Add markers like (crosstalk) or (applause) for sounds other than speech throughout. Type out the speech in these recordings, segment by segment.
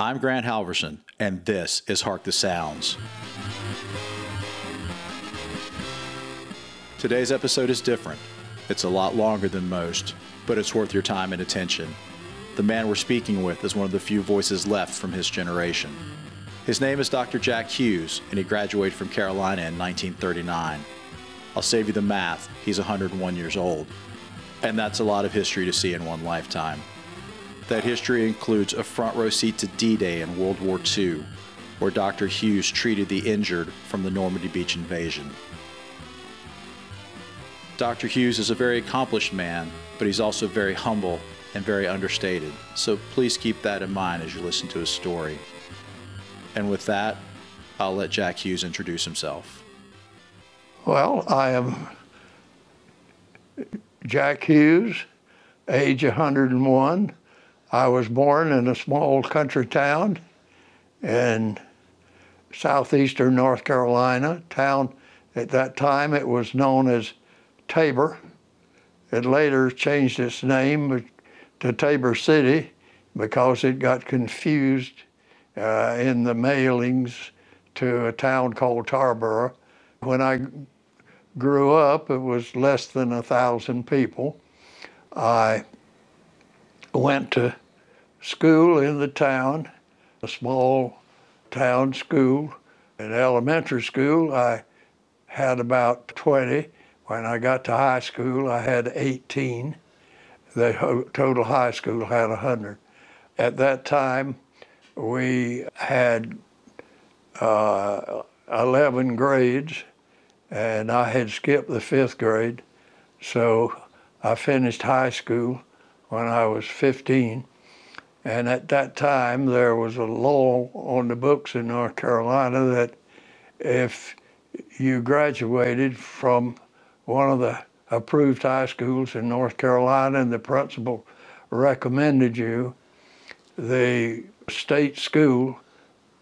I'm Grant Halverson, and this is Hark the Sounds. Today's episode is different. It's a lot longer than most, but it's worth your time and attention. The man we're speaking with is one of the few voices left from his generation. His name is Dr. Jack Hughes, and he graduated from Carolina in 1939. I'll save you the math, he's 101 years old. And that's a lot of history to see in one lifetime. That history includes a front row seat to D Day in World War II, where Dr. Hughes treated the injured from the Normandy Beach invasion. Dr. Hughes is a very accomplished man, but he's also very humble and very understated. So please keep that in mind as you listen to his story. And with that, I'll let Jack Hughes introduce himself. Well, I am Jack Hughes, age 101. I was born in a small country town in southeastern North Carolina. Town at that time it was known as Tabor. It later changed its name to Tabor City because it got confused uh, in the mailings to a town called Tarboro. When I grew up, it was less than a thousand people. I went to school in the town, a small town school. In elementary school, I had about 20 when I got to high school, I had 18. The total high school had 100. At that time, we had uh, 11 grades, and I had skipped the fifth grade. So I finished high school when I was 15. And at that time, there was a law on the books in North Carolina that if you graduated from one of the approved high schools in North Carolina, and the principal recommended you. The state school,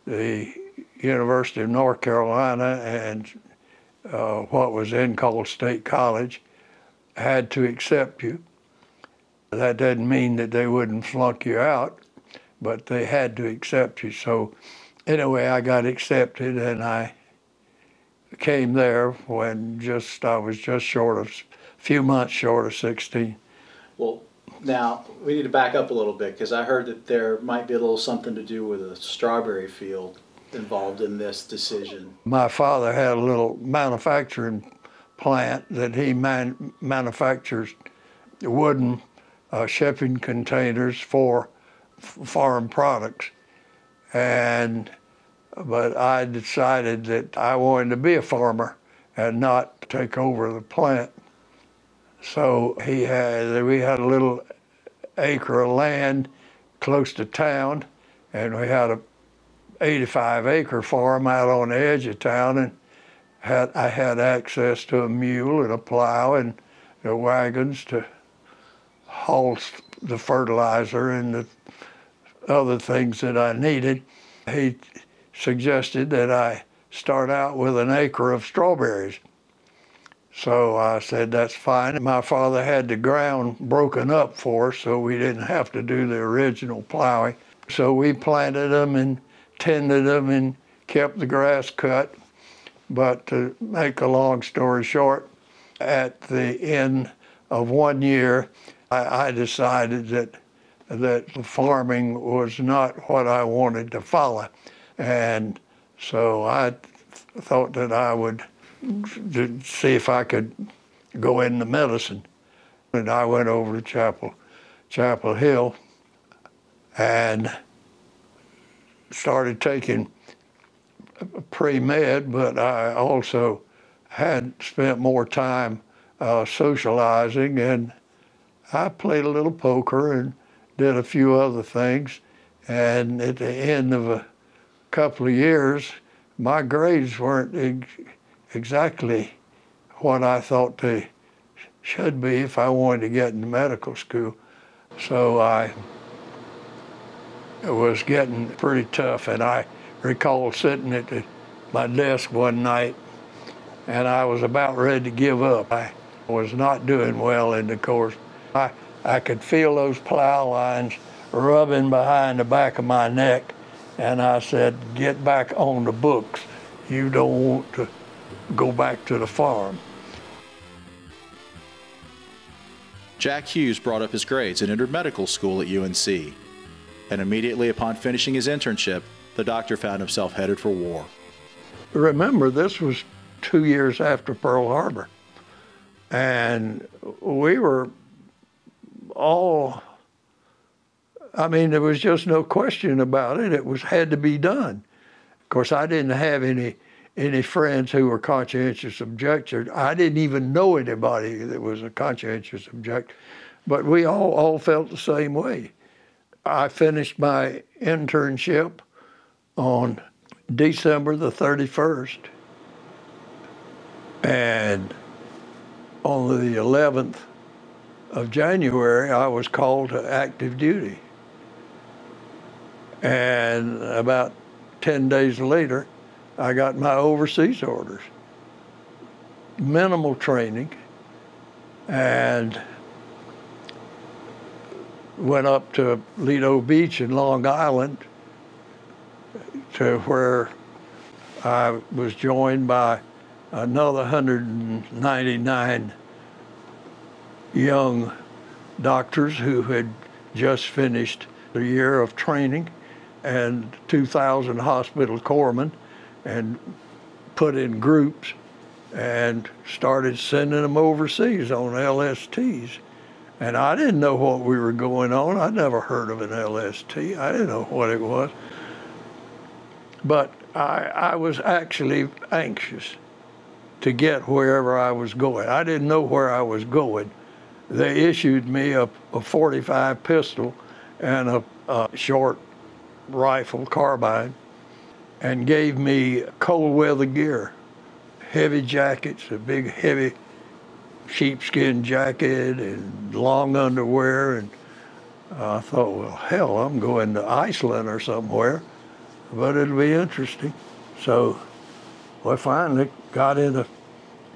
the University of North Carolina, and uh, what was then called State College, had to accept you. That doesn't mean that they wouldn't flunk you out, but they had to accept you. So, anyway, I got accepted, and I came there when just I was just short of a few months short of 16. Well, now we need to back up a little bit because I heard that there might be a little something to do with a strawberry field involved in this decision. My father had a little manufacturing plant that he man- manufactures wooden uh, shipping containers for f- farm products. And but I decided that I wanted to be a farmer and not take over the plant. So he had we had a little acre of land close to town, and we had a 85 acre farm out on the edge of town, and had I had access to a mule and a plow and the wagons to haul the fertilizer and the other things that I needed. He suggested that I start out with an acre of strawberries. So I said, that's fine. My father had the ground broken up for us, so we didn't have to do the original plowing. So we planted them and tended them and kept the grass cut. But to make a long story short, at the end of one year, I, I decided that that farming was not what I wanted to follow. And so I thought that I would see if I could go into medicine. And I went over to Chapel, Chapel Hill and started taking pre-med, but I also had spent more time uh, socializing and I played a little poker and did a few other things. And at the end of a couple of years, my grades weren't ex- exactly what I thought they should be if I wanted to get into medical school. So I was getting pretty tough, and I recall sitting at the, my desk one night, and I was about ready to give up. I was not doing well in the course. I, I could feel those plow lines rubbing behind the back of my neck And I said, get back on the books. You don't want to go back to the farm. Jack Hughes brought up his grades and entered medical school at UNC. And immediately upon finishing his internship, the doctor found himself headed for war. Remember, this was two years after Pearl Harbor. And we were all, I mean, there was just no question about it. It was had to be done. Of course, I didn't have any any friends who were conscientious objectors. I didn't even know anybody that was a conscientious objector, but we all, all felt the same way. I finished my internship on December the 31st, and on the 11th of January, I was called to active duty. And about 10 days later, I got my overseas orders. Minimal training and went up to Lido Beach in Long Island to where I was joined by another 199 young doctors who had just finished a year of training and 2,000 hospital corpsmen and put in groups and started sending them overseas on LSTs. And I didn't know what we were going on. I'd never heard of an LST. I didn't know what it was. But I, I was actually anxious to get wherever I was going. I didn't know where I was going. They issued me a, a 45 pistol and a, a short rifle carbine and gave me cold weather gear, heavy jackets, a big heavy sheepskin jacket and long underwear. And uh, I thought, well, hell, I'm going to Iceland or somewhere, but it'll be interesting. So I finally got in a,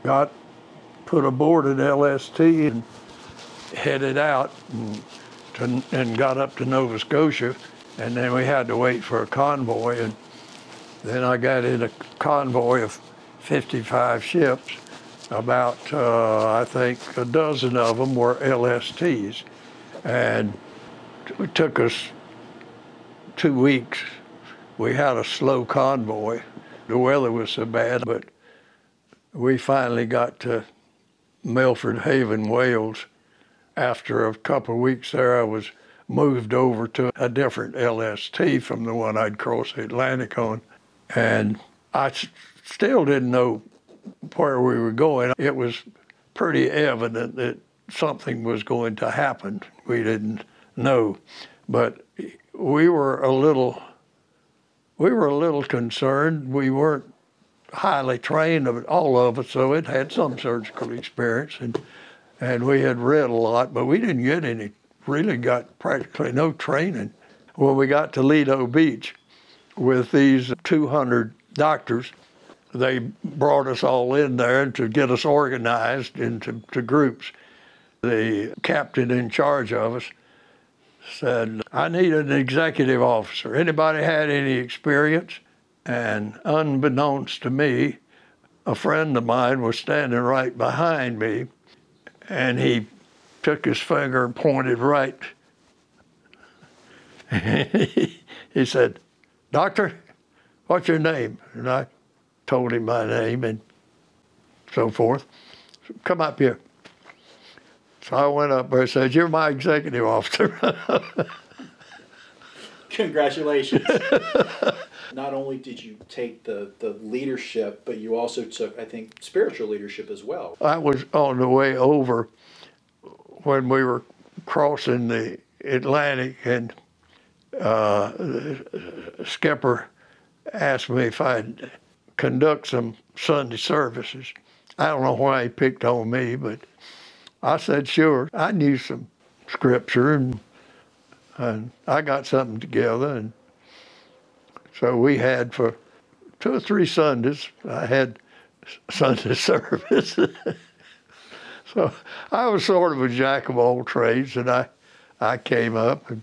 got put aboard an LST and headed out and, to, and got up to Nova Scotia. And then we had to wait for a convoy. And then I got in a convoy of 55 ships. About, uh, I think, a dozen of them were LSTs. And it took us two weeks. We had a slow convoy. The weather was so bad, but we finally got to Milford Haven, Wales. After a couple of weeks there, I was moved over to a different LST from the one I'd crossed the Atlantic on. And I still didn't know where we were going. It was pretty evident that something was going to happen. We didn't know, but we were a little we were a little concerned. We weren't highly trained, all of us, so it had some surgical experience, and and we had read a lot, but we didn't get any. Really, got practically no training. When we got to Lido Beach, with these 200 doctors. They brought us all in there to get us organized into to groups. The captain in charge of us said, I need an executive officer. Anybody had any experience? And unbeknownst to me, a friend of mine was standing right behind me, and he took his finger and pointed right. (laughs) he said, Doctor, what's your name? And I told him my name and so forth. Come up here. So I went up there and said, You're my executive officer. (laughs) Congratulations. (laughs) Not only did you take the, the leadership, but you also took, I think, spiritual leadership as well. I was on the way over when we were crossing the Atlantic and uh, Skipper asked me if I'd conduct some Sunday services. I don't know why he picked on me, but I said sure. I knew some scripture and and I got something together and so we had for two or three Sundays I had Sunday (laughs) service. (laughs) so I was sort of a jack of all trades and I I came up and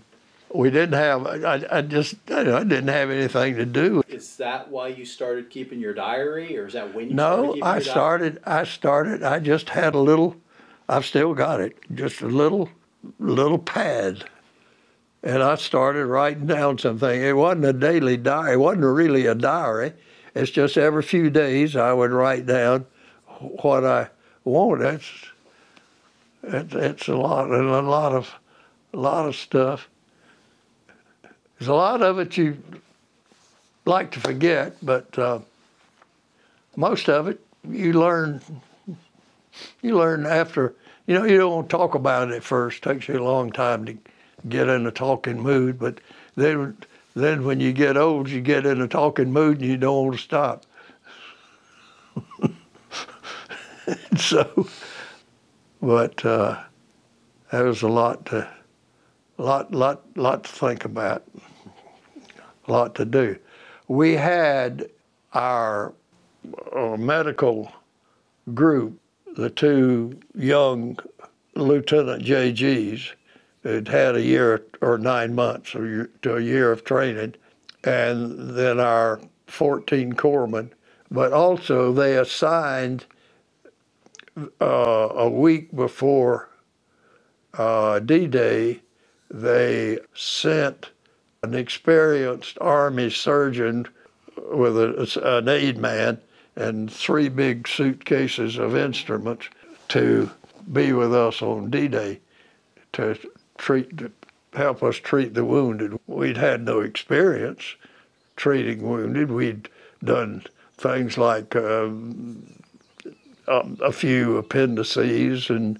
we didn't have. I, I just I didn't have anything to do. Is that why you started keeping your diary, or is that when you no? started I started. I started. I just had a little. I've still got it. Just a little, little pad, and I started writing down something. It wasn't a daily diary. It wasn't really a diary. It's just every few days I would write down what I wanted. It's it's, a lot and a lot of a lot of stuff. There's a lot of it you like to forget, but uh, most of it you learn. You learn after. You know, you don't want to talk about it at first. It takes you a long time to get in a talking mood, but then then when you get old, you get in a talking mood and you don't want to stop. (laughs) so, but uh, that was a lot to, lot, lot, lot to think about, a lot to do. We had our, our medical group, the two young Lieutenant JGs, had had a year or nine months or to a year of training, and then our 14 corpsmen. But also, they assigned uh, a week before uh, D Day, they sent an experienced Army surgeon with a, an aid man and three big suitcases of instruments to be with us on D Day to treat, to help us treat the wounded. We'd had no experience treating wounded. We'd done things like um, a few appendices and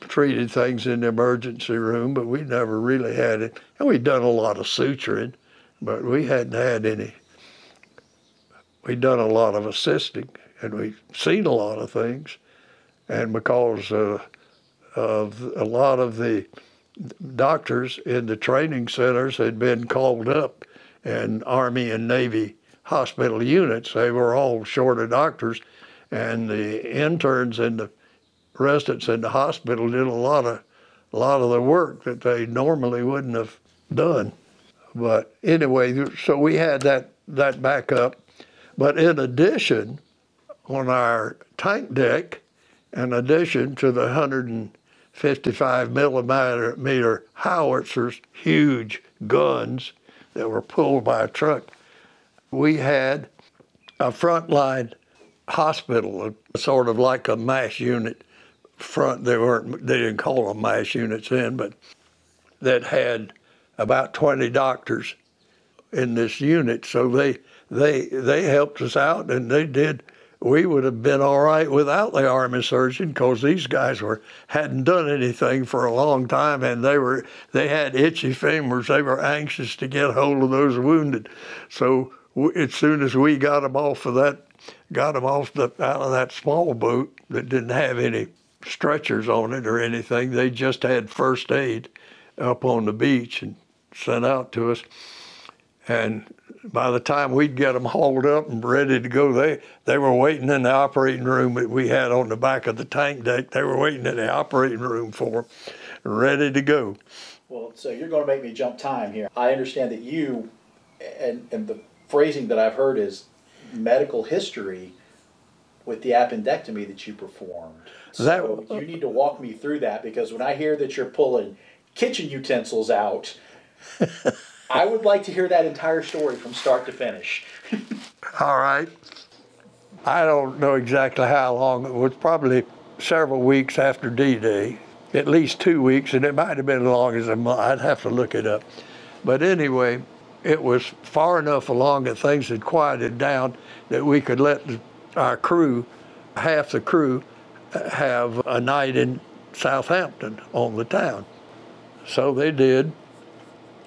treated things in the emergency room, but we never really had it. And we'd done a lot of suturing, but we hadn't had any. We'd done a lot of assisting, and we'd seen a lot of things. And because uh, of a lot of the doctors in the training centers had been called up, and Army and Navy hospital units, they were all short of doctors, and the interns and the residents in the hospital did a lot of a lot of the work that they normally wouldn't have done. But anyway, so we had that that backup. But in addition, on our tank deck, in addition to the 155 millimeter meter howitzers, huge guns that were pulled by a truck, we had a frontline hospital, sort of like a MASH unit front. They weren't. They didn't call them MASH units then, but that had about 20 doctors in this unit. So they they they helped us out, and they did. We would have been all right without the army surgeon because these guys were hadn't done anything for a long time, and they were they had itchy femurs. They were anxious to get hold of those wounded. So as soon as we got them off of that got them off the, out of that small boat that didn't have any stretchers on it or anything. They just had first aid up on the beach and sent out to us. And by the time we'd get them hauled up and ready to go, they, they were waiting in the operating room that we had on the back of the tank deck. They were waiting in the operating room for them, ready to go. Well, so you're going to make me jump time here. I understand that you, and, and the phrasing that I've heard is medical history with the appendectomy that you performed. So that, you need to walk me through that because when I hear that you're pulling kitchen utensils out, (laughs) I would like to hear that entire story from start to finish. All right. I don't know exactly how long. It was probably several weeks after D-Day, at least two weeks, and it might have been as long as a month. I'd have to look it up. But anyway, it was far enough along that things had quieted down that we could let our crew, half the crew, have a night in Southampton on the town. So they did.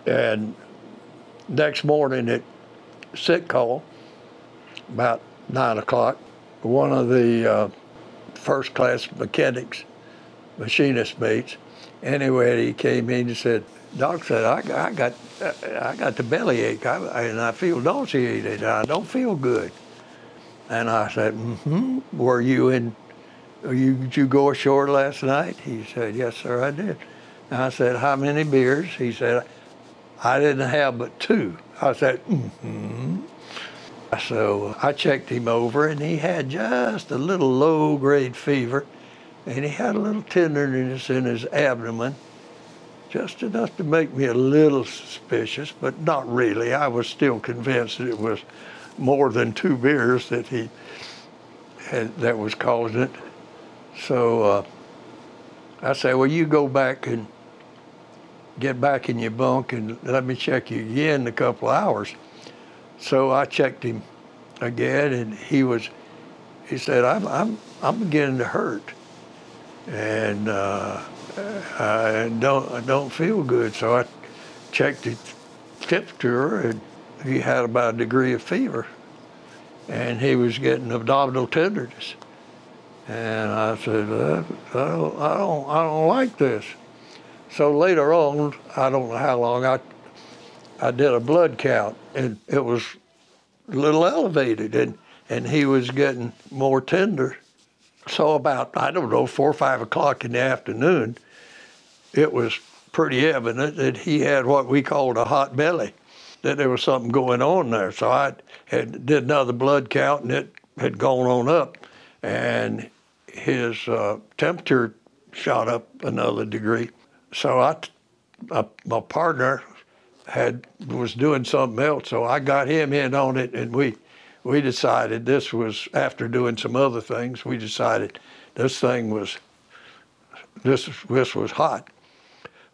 And next morning at call, about nine o'clock, one of the uh, first class mechanics, machinist mates, anyway, he came in and said, Doc said, I, I got I got the belly ache I, and I feel nauseated. I don't feel good. And I said, mm-hmm. Were you in, you, did you go ashore last night? He said, yes, sir, I did. And I said, how many beers? He said, I didn't have but two. I said, mm-hmm. So I checked him over, and he had just a little low grade fever, and he had a little tenderness in his abdomen, just enough to make me a little suspicious, but not really. I was still convinced that it was more than two beers that he had, that was causing it. So uh, I said, well, you go back and get back in your bunk and let me check you again in a couple of hours. So I checked him again, and he was, he said, I'm, I'm, I'm beginning to hurt. And uh, I don't, I don't feel good. So I checked his temperature, and he had about a degree of fever. And he was getting abdominal tenderness. And I said, uh, I, don't, I, don't, I don't like this. So later on, I don't know how long, I, I did a blood count, and it was a little elevated, and, and he was getting more tender. So about, I don't know, four or five o'clock in the afternoon, it was pretty evident that he had what we called a hot belly, that there was something going on there. So I had, did another blood count, and it had gone on up, and his uh, temperature shot up another degree. So I, I, uh, my partner had was doing something else, so I got him in on it, and we we decided this was after doing some other things. We decided this thing was this this was hot,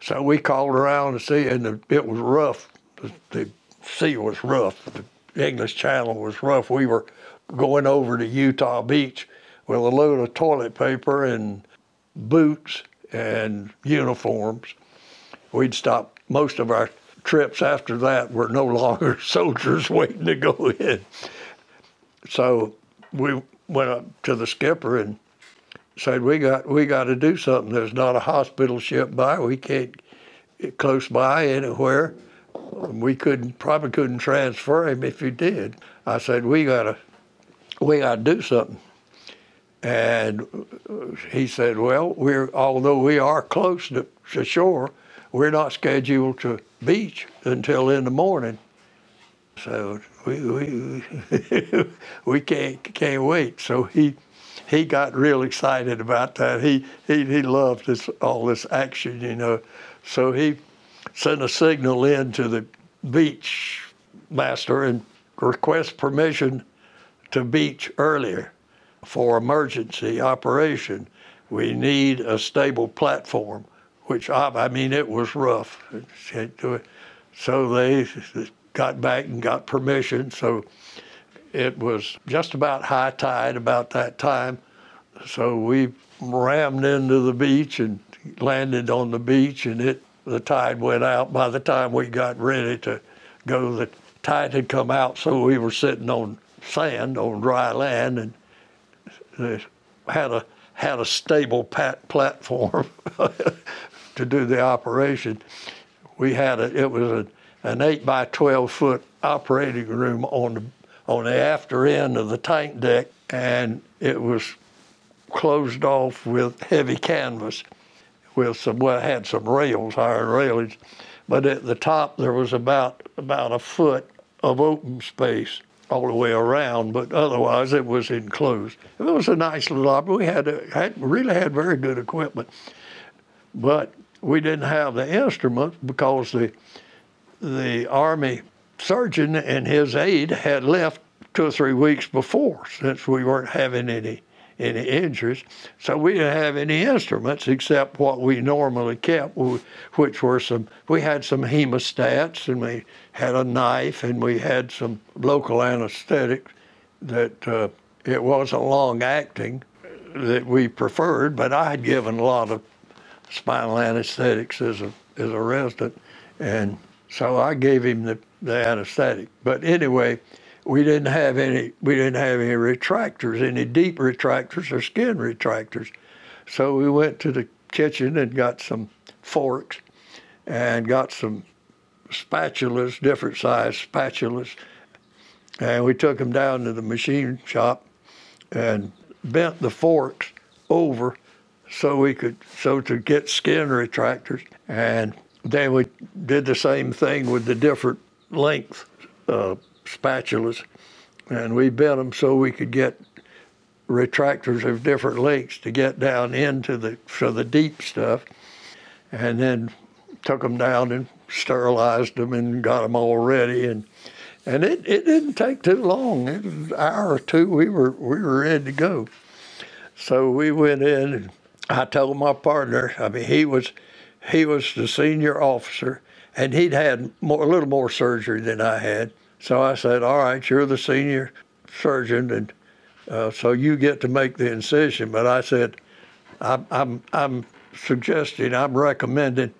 so we called around to see, and the, it was rough. The, the sea was rough. The English Channel was rough. We were going over to Utah Beach with a load of toilet paper and boots and uniforms. We'd stop most of our trips after that were no longer (laughs) soldiers waiting to go in. So we went up to the skipper and said, "We got we got to do something. There's not a hospital ship by. We can't get close by anywhere. We couldn't probably couldn't transfer him if you did." I said, "We got to we got to do something." And he said, "Well, we're although we are close to, to shore, we're not scheduled to beach until in the morning. So we we (laughs) we can't can't wait." So he he got real excited about that. He he he loved this all this action, you know. So he sent a signal in to the beach master and request permission to beach earlier for emergency operation. We need a stable platform, which I, I mean, it was rough. So they got back and got permission. So it was just about high tide about that time. So we rammed into the beach and landed on the beach, and it the tide went out. By the time we got ready to go, the tide had come out, so we were sitting on sand, on dry land, and had a had a stable pat platform (laughs) to do the operation. We had a, it was a, an eight by twelve foot operating room on the on the after end of the tank deck, and it was closed off with heavy canvas, with some well, had some rails, iron railings, but at the top there was about about a foot of open space all the way around, but otherwise it was enclosed. It was a nice little. We had, a, had really had very good equipment, but we didn't have the instruments because the the army surgeon and his aide had left two or three weeks before, since we weren't having any any injuries. So we didn't have any instruments except what we normally kept, which were some, we had some hemostats and we had a knife and we had some local anesthetic that uh, it wasn't long acting that we preferred, but I had given a lot of spinal anesthetics as a, as a resident. And so I gave him the, the anesthetic. But anyway, we didn't have any we didn't have any retractors, any deep retractors or skin retractors. So we went to the kitchen and got some forks and got some spatulas, different size spatulas, and we took them down to the machine shop and bent the forks over so we could so to get skin retractors and then we did the same thing with the different length uh, spatulas, and we bent them so we could get retractors of different lengths to get down into the so the deep stuff, and then took them down and sterilized them and got them all ready and and it, it didn't take too long. It was an hour or two. We were we were ready to go. So we went in and I told my partner. I mean, he was he was the senior officer and he'd had more, a little more surgery than I had. So I said, "All right, you're the senior surgeon, and uh, so you get to make the incision." But I said, "I'm I'm, I'm suggesting, I'm recommending."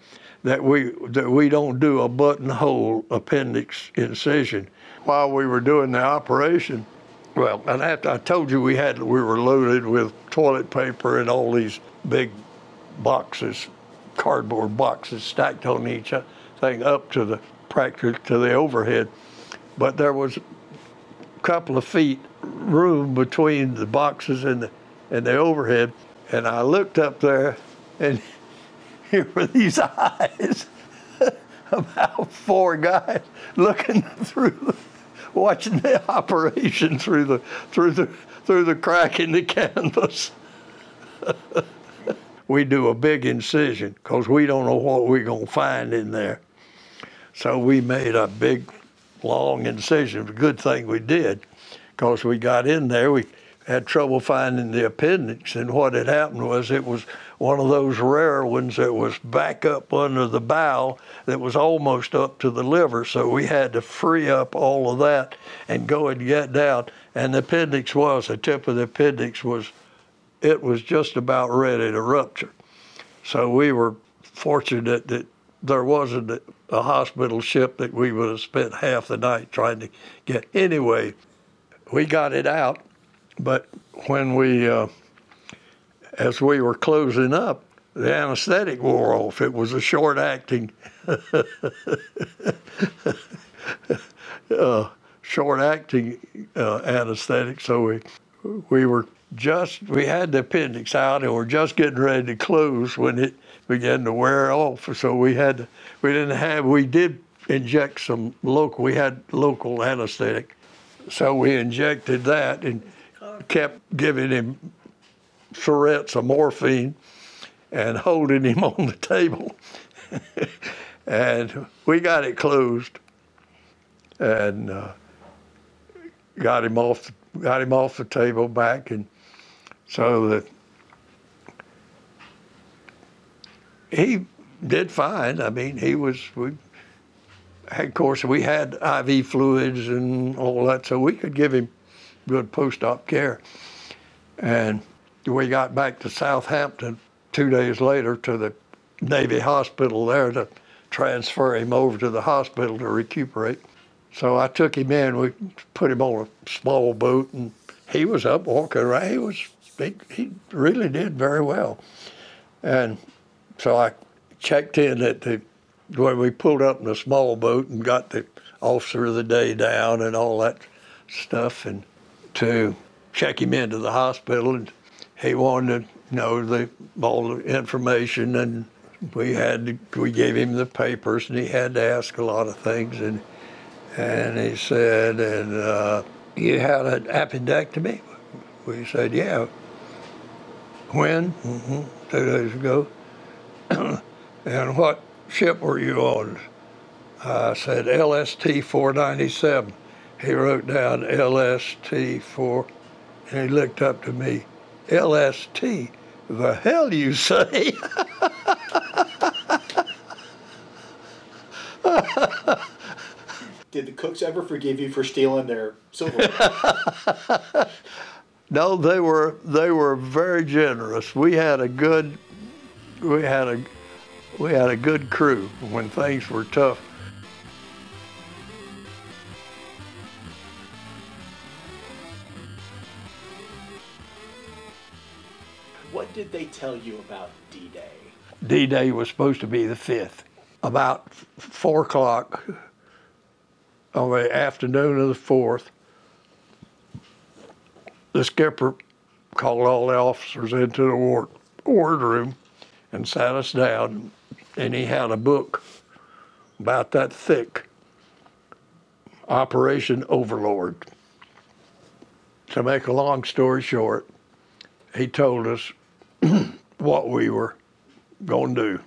that we that we don't do a buttonhole appendix incision while we were doing the operation. Well, and after I told you we had we were loaded with toilet paper and all these big boxes, cardboard boxes stacked on each other thing up to the practice to the overhead, but there was a couple of feet room between the boxes and the and the overhead, and I looked up there and (laughs) here were these (laughs) eyes (laughs) about four guys looking through, watching the operation through the through the through the crack in the canvas. we do a big incision because we don't know what we're gonna find in there. So we made a big, long incision. A good thing we did, because we got in there. We had trouble finding the appendix, and what had happened was it was one of those rare ones that was back up under the bowel that was almost up to the liver. So we had to free up all of that and go and get down. And the appendix was, the tip of the appendix was, it was just about ready to rupture. So we were fortunate that there wasn't a hospital ship that we would have spent half the night trying to get. Anyway, we got it out, but when we, uh, as we were closing up, the anesthetic wore off. It was a short acting, (laughs) uh, short acting uh, anesthetic. So we, we were just, we had the appendix out and we're just getting ready to close when it began to wear off. So we had, we didn't have, we did inject some local, we had local anesthetic. So we injected that and kept giving him syringes of morphine and holding him (laughs) on the table. and we got it closed and uh, got him off got him off the table back and so that he did fine. I mean, he was we of course we had IV fluids and all that, so we could give him good post-op care. And we got back to Southampton two days later to the Navy hospital there to transfer him over to the hospital to recuperate. So I took him in. We put him on a small boat, and he was up walking around. He was he, he really did very well. And so I checked in at the where we pulled up in a small boat and got the officer of the day down and all that stuff, and to check him into the hospital. And he wanted to know the all the information, and we had to, we gave him the papers, and he had to ask a lot of things, and and he said, and uh, you had an appendectomy. We said, yeah. When? Mm-hmm. Two days ago. (coughs) and what ship were you on? I said LST 497. He wrote down LST 4, and he looked up to me. LST, the hell you say? (laughs) Did the cooks ever forgive you for stealing their silverware? (laughs) (laughs) no, they were they were very generous. We had a good we had a we had a good crew when things were tough. What did they tell you about D-Day? D-Day was supposed to be the 5th. About 4 o'clock on the afternoon of the 4th, the skipper called all the officers into the ward, wardroom and sat us down. and he had a book about that thick, Operation Overlord. To make a long story short, he told us (clears throat) what we were going to do.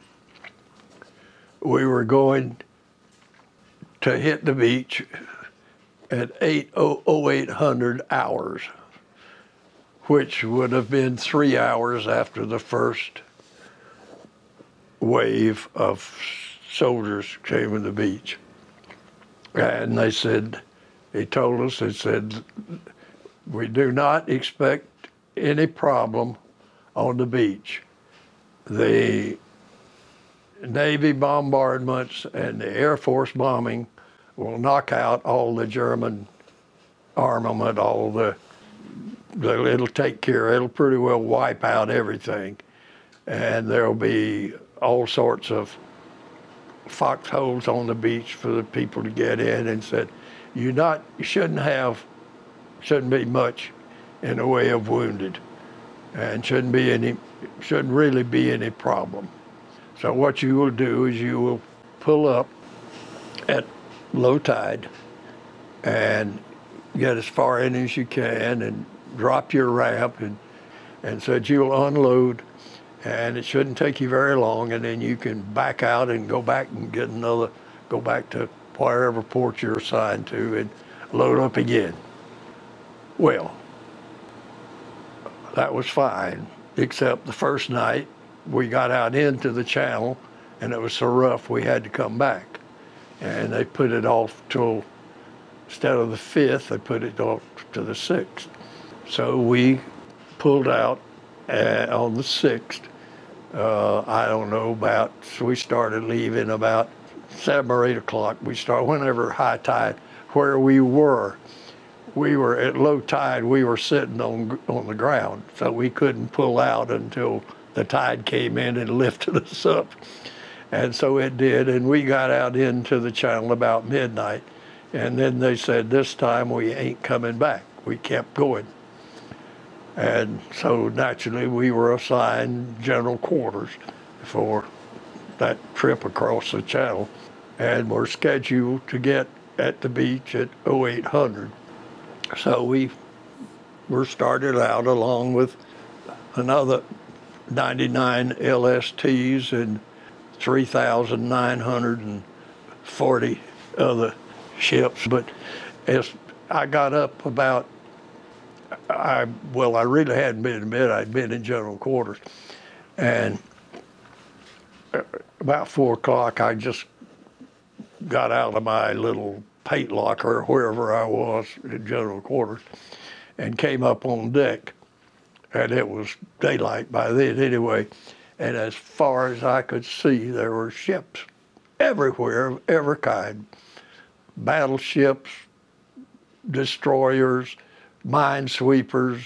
We were going to hit the beach at 80800 hours, which would have been three hours after the first wave of soldiers came to the beach. And they said, he told us, they said, we do not expect any problem on the beach. The Navy bombardments and the Air Force bombing will knock out all the German armament, all the, the it'll take care, it'll pretty well wipe out everything. And there'll be all sorts of foxholes on the beach for the people to get in and said, you not you shouldn't have shouldn't be much in the way of wounded and shouldn't be any shouldn't really be any problem. So what you will do is you will pull up at low tide and get as far in as you can and drop your ramp and and said you'll unload and it shouldn't take you very long and then you can back out and go back and get another go back to wherever port you're assigned to and load up again. Well, that was fine, except the first night we got out into the channel and it was so rough we had to come back. And they put it off till, instead of the 5th, they put it off to the 6th. So we pulled out uh, on the 6th. Uh, I don't know about, so we started leaving about 7 or 8 o'clock. We start whenever high tide, where we were we were at low tide, we were sitting on, on the ground, so we couldn't pull out until the tide came in and (laughs) lifted us up. And so it did, and we got out into the channel about midnight. And then they said, This time we ain't coming back. We kept going. And so naturally, we were assigned general quarters for that trip across the channel and were scheduled to get at the beach at 0800. So we were started out along with another 99 LSTs and 3,940 other ships. But as I got up about, I well, I really hadn't been in bed. I'd been in general quarters, and uh, about four o'clock, I just got out of my little paint locker, wherever I was in general quarters, and came up on deck. And it was daylight by then anyway. And as far as I could see, there were ships everywhere of every kind battleships, destroyers, minesweepers,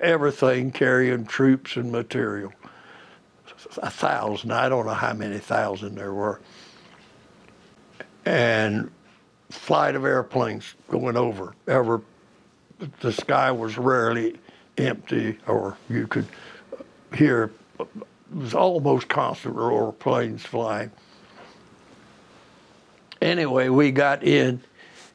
everything carrying troops and material. A thousand, I don't know how many thousand there were and flight of airplanes going over. Ever, the sky was rarely empty, or you could hear it was almost constant roar planes flying. Anyway, we got in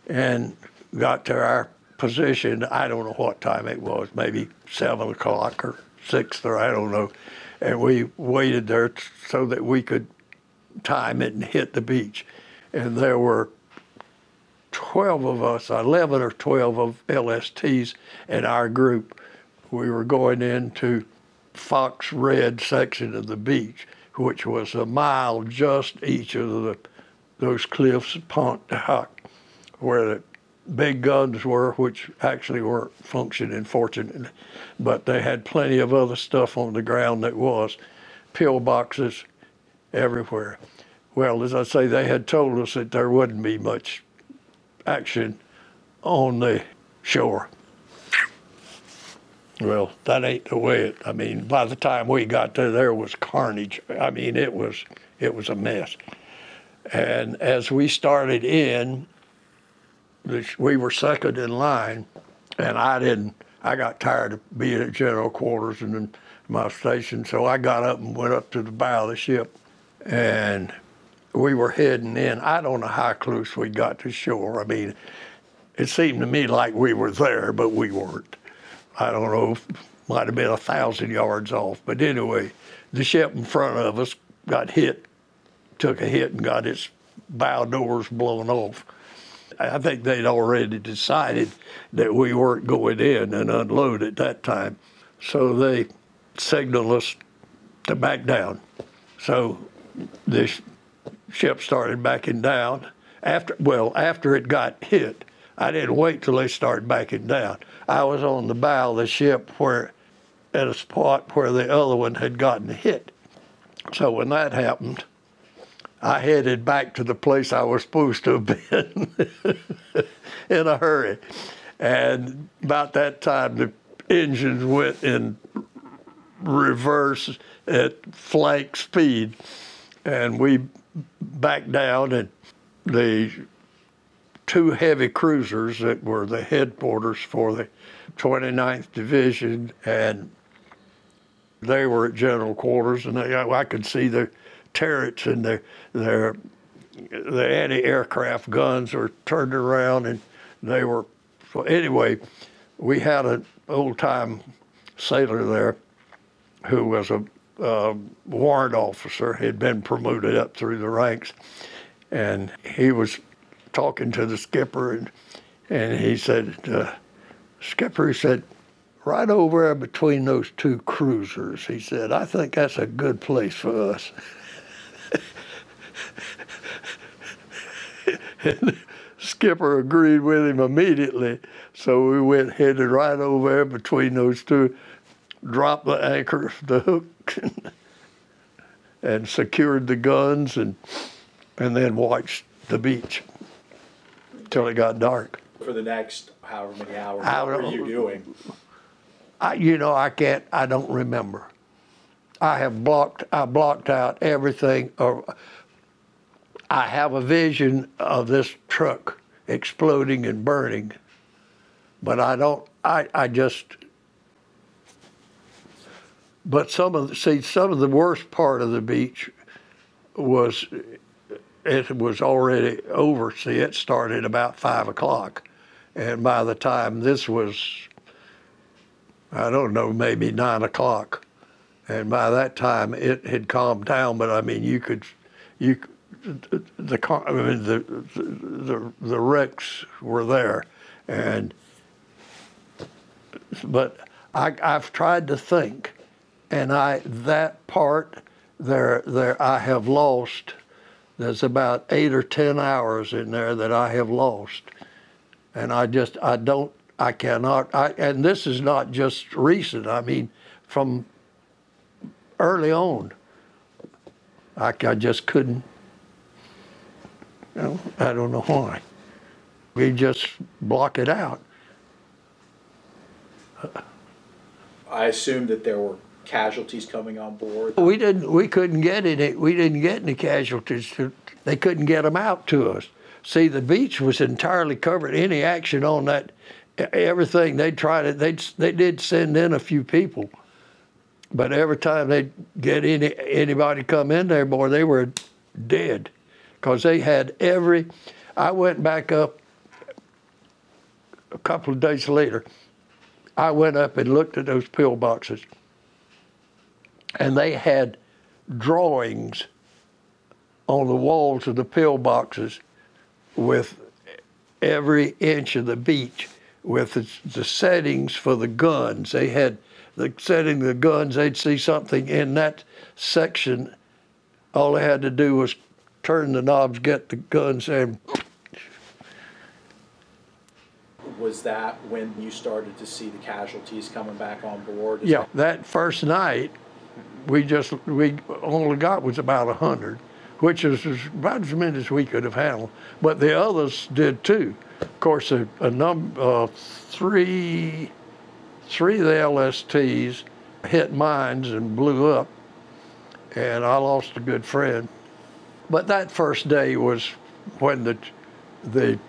and got to our position. I don't know what time it was, maybe seven o'clock or six, or I don't know. And we waited there so that we could time it and hit the beach and there were 12 of us, 11 or 12 of LSTs in our group. We were going into Fox Red section of the beach, which was a mile just each of the, those cliffs Pointe du Hoc, where the big guns were, which actually weren't functioning, fortunately, but they had plenty of other stuff on the ground that was pillboxes everywhere. Well, as I say, they had told us that there wouldn't be much action on the shore. Well, that ain't the way it. I mean, by the time we got there, there was carnage. I mean, it was it was a mess. And as we started in, we were second in line, and I didn't. I got tired of being at general quarters and my station, so I got up and went up to the bow of the ship and we were heading in. I don't know how close we got to shore. I mean, it seemed to me like we were there, but we weren't. I don't know, might have been a thousand yards off. But anyway, the ship in front of us got hit, took a hit, and got its bow doors blown off. I think they'd already decided that we weren't going in and unload at that time. So they signaled us to back down. So the ship started backing down. After well, after it got hit, I didn't wait till they started backing down. I was on the bow of the ship where at a spot where the other one had gotten hit. So when that happened, I headed back to the place I was supposed to have been (laughs) in a hurry. And about that time, the engines went in reverse at flank speed, and we backed down, and the two heavy cruisers that were the headquarters for the 29th Division, and they were at general quarters, and they, I could see the turrets and their their the anti-aircraft guns were turned around, and they were. So anyway, we had an old-time sailor there who was a uh, warrant officer, had been promoted up through the ranks, and he was talking to the skipper, and and he said, uh, skipper, he said, right over there between those two cruisers, he said, I think that's a good place for us. And skipper agreed with him immediately, so we went headed right over there between those two, dropped the anchor, the hook, and secured the guns, and and then watched the beach till it got dark. For the next however many hours, I what were you doing? I, you know, I can't. I don't remember. I have blocked. I blocked out everything. Or I have a vision of this truck exploding and burning, but I don't. I, I just. But some of the, see some of the worst part of the beach was it was already over. See, it started about five o'clock, and by the time this was I don't know, maybe nine o'clock. And by that time, it had calmed down. But I mean, you could, you, the I mean, the, the the wrecks were there, and but I, I've tried to think, and I that part there there I have lost. There's about eight or ten hours in there that I have lost and I just I don't I cannot I and this is not just recent I mean from early on I, I just couldn't you know, I don't know why. We just block it out. I assumed that there were casualties coming on board. we didn't we couldn't get any we didn't get any casualties to, they couldn't get them out to us. See the beach was entirely covered. Any action on that everything they tried it they they did send in a few people. But every time they get any anybody come in there boy they were dead because they had every i went back up a couple of days later i went up and looked at those pill boxes and they had drawings on the walls of the pill boxes with every inch of the beach with the, the settings for the guns. They had the setting of the guns, they'd see something in that section. All they had to do was turn the knobs, get the guns, and Was that when you started to see the casualties coming back on board? Is yeah, that first night, we just we only got was about a hundred, which is about as many as we could have handled. But the others did too. Of course, a, a number uh, three three of the LSTs hit mines and blew up, and I lost a good friend. But that first day was when the the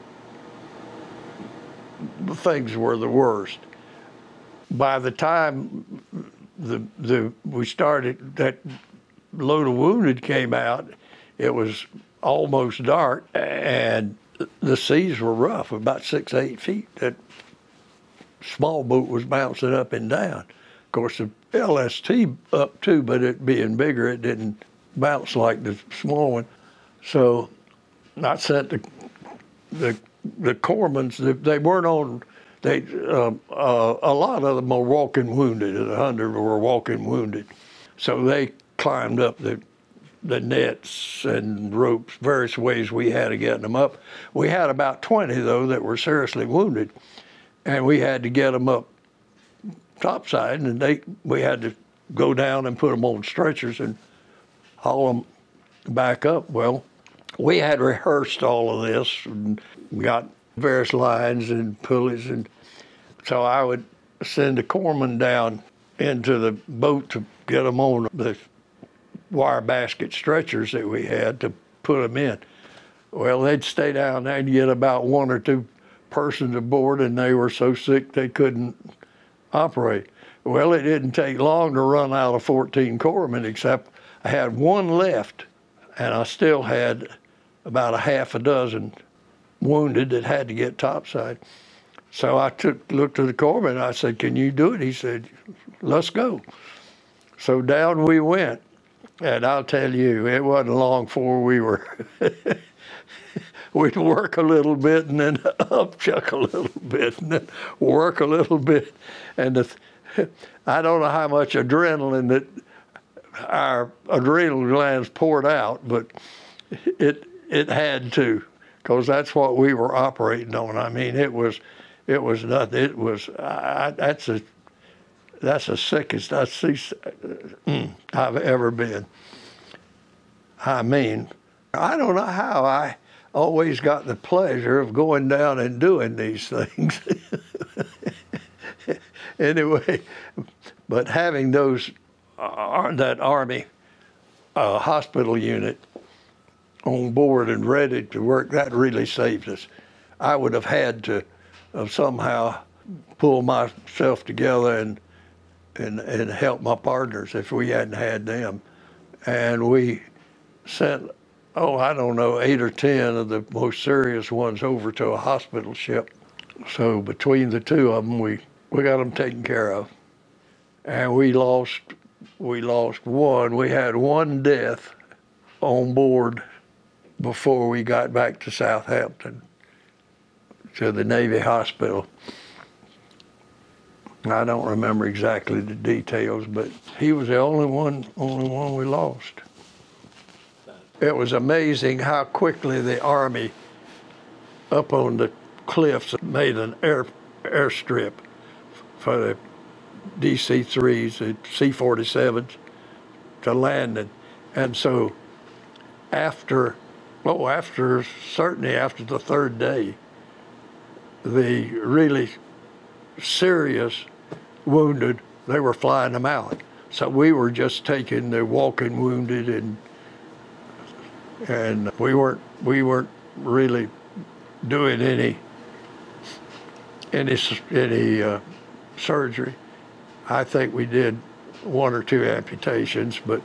things were the worst. By the time the the we started that load of wounded came out, it was almost dark, and the seas were rough, about six, eight feet. That small boat was bouncing up and down. Of course, the LST up too, but it being bigger, it didn't bounce like the small one. So I sent the the the corpsmen. They weren't on. They uh, uh, a lot of them were walking wounded. A hundred were walking wounded, so they climbed up the the nets and ropes, various ways we had of getting them up. We had about 20 though that were seriously wounded, and we had to get them up topside, and they we had to go down and put them on stretchers and haul them back up. Well, we had rehearsed all of this and got various lines and pulleys, and so I would send a corpsman down into the boat to get them on the wire basket stretchers that we had to put them in. Well, they'd stay down there and get about one or two persons aboard, and they were so sick they couldn't operate. Well, it didn't take long to run out of 14 corpsmen, except I had one left, and I still had about a half a dozen wounded that had to get topside. So I took looked to the corpsman and I said, "Can you do it?" He said, "Let's go." So down we went, and I'll tell you, it wasn't long before we were. (laughs) We'd work a little bit and then (laughs) up chuck a little bit and then work a little bit, and the, (laughs) I don't know how much adrenaline that our adrenal glands poured out, but it it had to, because that's what we were operating on. I mean, it was it was nothing. It was I, that's a that's the sickest I see mm, I've ever been. I mean, I don't know how I always got the pleasure of going down and doing these things. (laughs) anyway, but having those uh, that army uh, hospital unit on board and ready to work, that really saved us. I would have had to somehow pull myself together and and, and help my partners if we hadn't had them. And we sent, oh, I don't know, eight or 10 of the most serious ones over to a hospital ship. So between the two of them, we, we got them taken care of. And we lost, we lost one. We had one death on board before we got back to Southampton to the Navy hospital. I don't remember exactly the details, but he was the only one, only one we lost. It was amazing how quickly the Army up on the cliffs made an air airstrip for the DC-3s, the C-47s to land it. And so after, oh, after, certainly after the third day, the really serious wounded, they were flying them out. So we were just taking the walking wounded and and we weren't we weren't really doing any any any uh, surgery. I think we did one or two amputations, but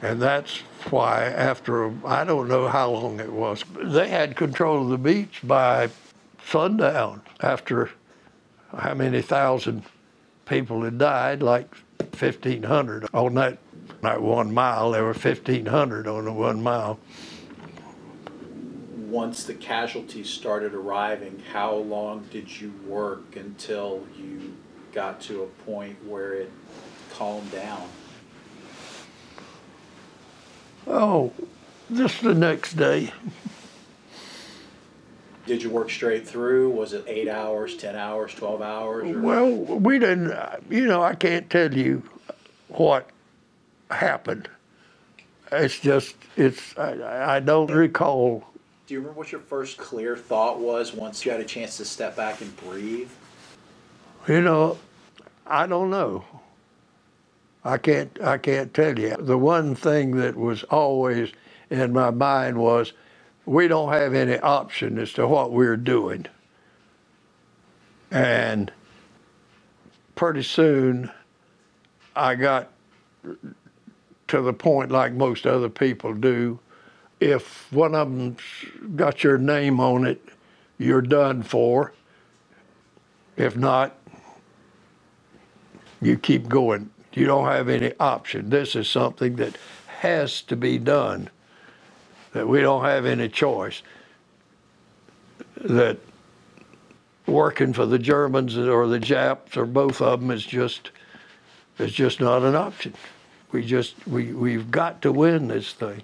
and that's why after I don't know how long it was, they had control of the beach by sundown after how many thousand people had died, like 1,500 on that, that one mile. There were 1,500 on the one mile. Once the casualties started arriving, how long did you work until you got to a point where it calmed down? Oh, just the next day. Did you work straight through? Was it eight hours, 10 hours, 12 hours? Or? Well, we didn't, you know, I can't tell you what happened. It's just, it's, I, I don't recall. Do you remember what your first clear thought was once you had a chance to step back and breathe? You know, I don't know. I can't, I can't tell you. The one thing that was always in my mind was, we don't have any option as to what we're doing. And pretty soon I got to the point like most other people do. If one of them's got your name on it, you're done for. If not, you keep going. You don't have any option. This is something that has to be done, that we don't have any choice. That working for the Germans or the Japs or both of them is just is just not an option. We just we we've got to win this thing.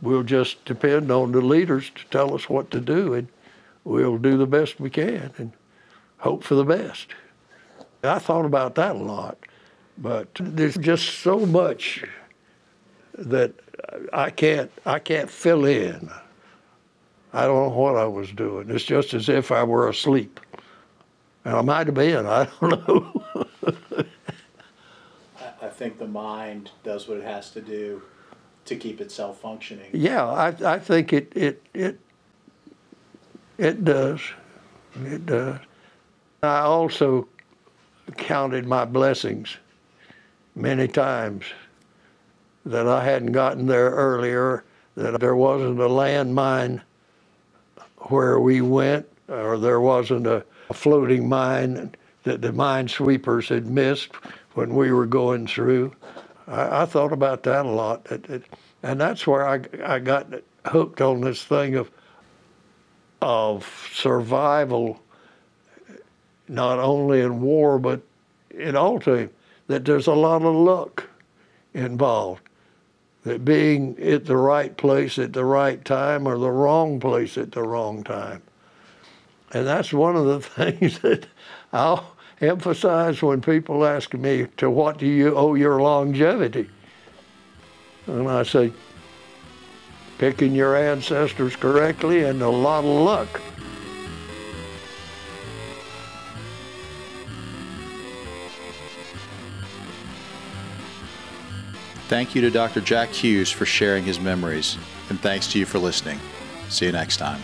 We'll just depend on the leaders to tell us what to do, and we'll do the best we can and hope for the best. I thought about that a lot, but there's just so much that I can't I can't fill in. I don't know what I was doing. It's just as if I were asleep. And I might have been, I don't know. (laughs) I think the mind does what it has to do to keep itself functioning. Yeah, I, I think it, it, it, it does. It does. I also counted my blessings many times that I hadn't gotten there earlier, that there wasn't a landmine where we went, or there wasn't a, a floating mine that the mine sweepers had missed when we were going through. I, I thought about that a lot, it, it, and that's where I, I got hooked on this thing of of survival, not only in war but in all time. That there's a lot of luck involved. That being at the right place at the right time or the wrong place at the wrong time. And that's one of the (laughs) things that I'll emphasize when people ask me, to what do you owe your longevity? And I say, picking your ancestors correctly and a lot of luck. Thank you to Dr. Jack Hughes for sharing his memories, and thanks to you for listening. See you next time.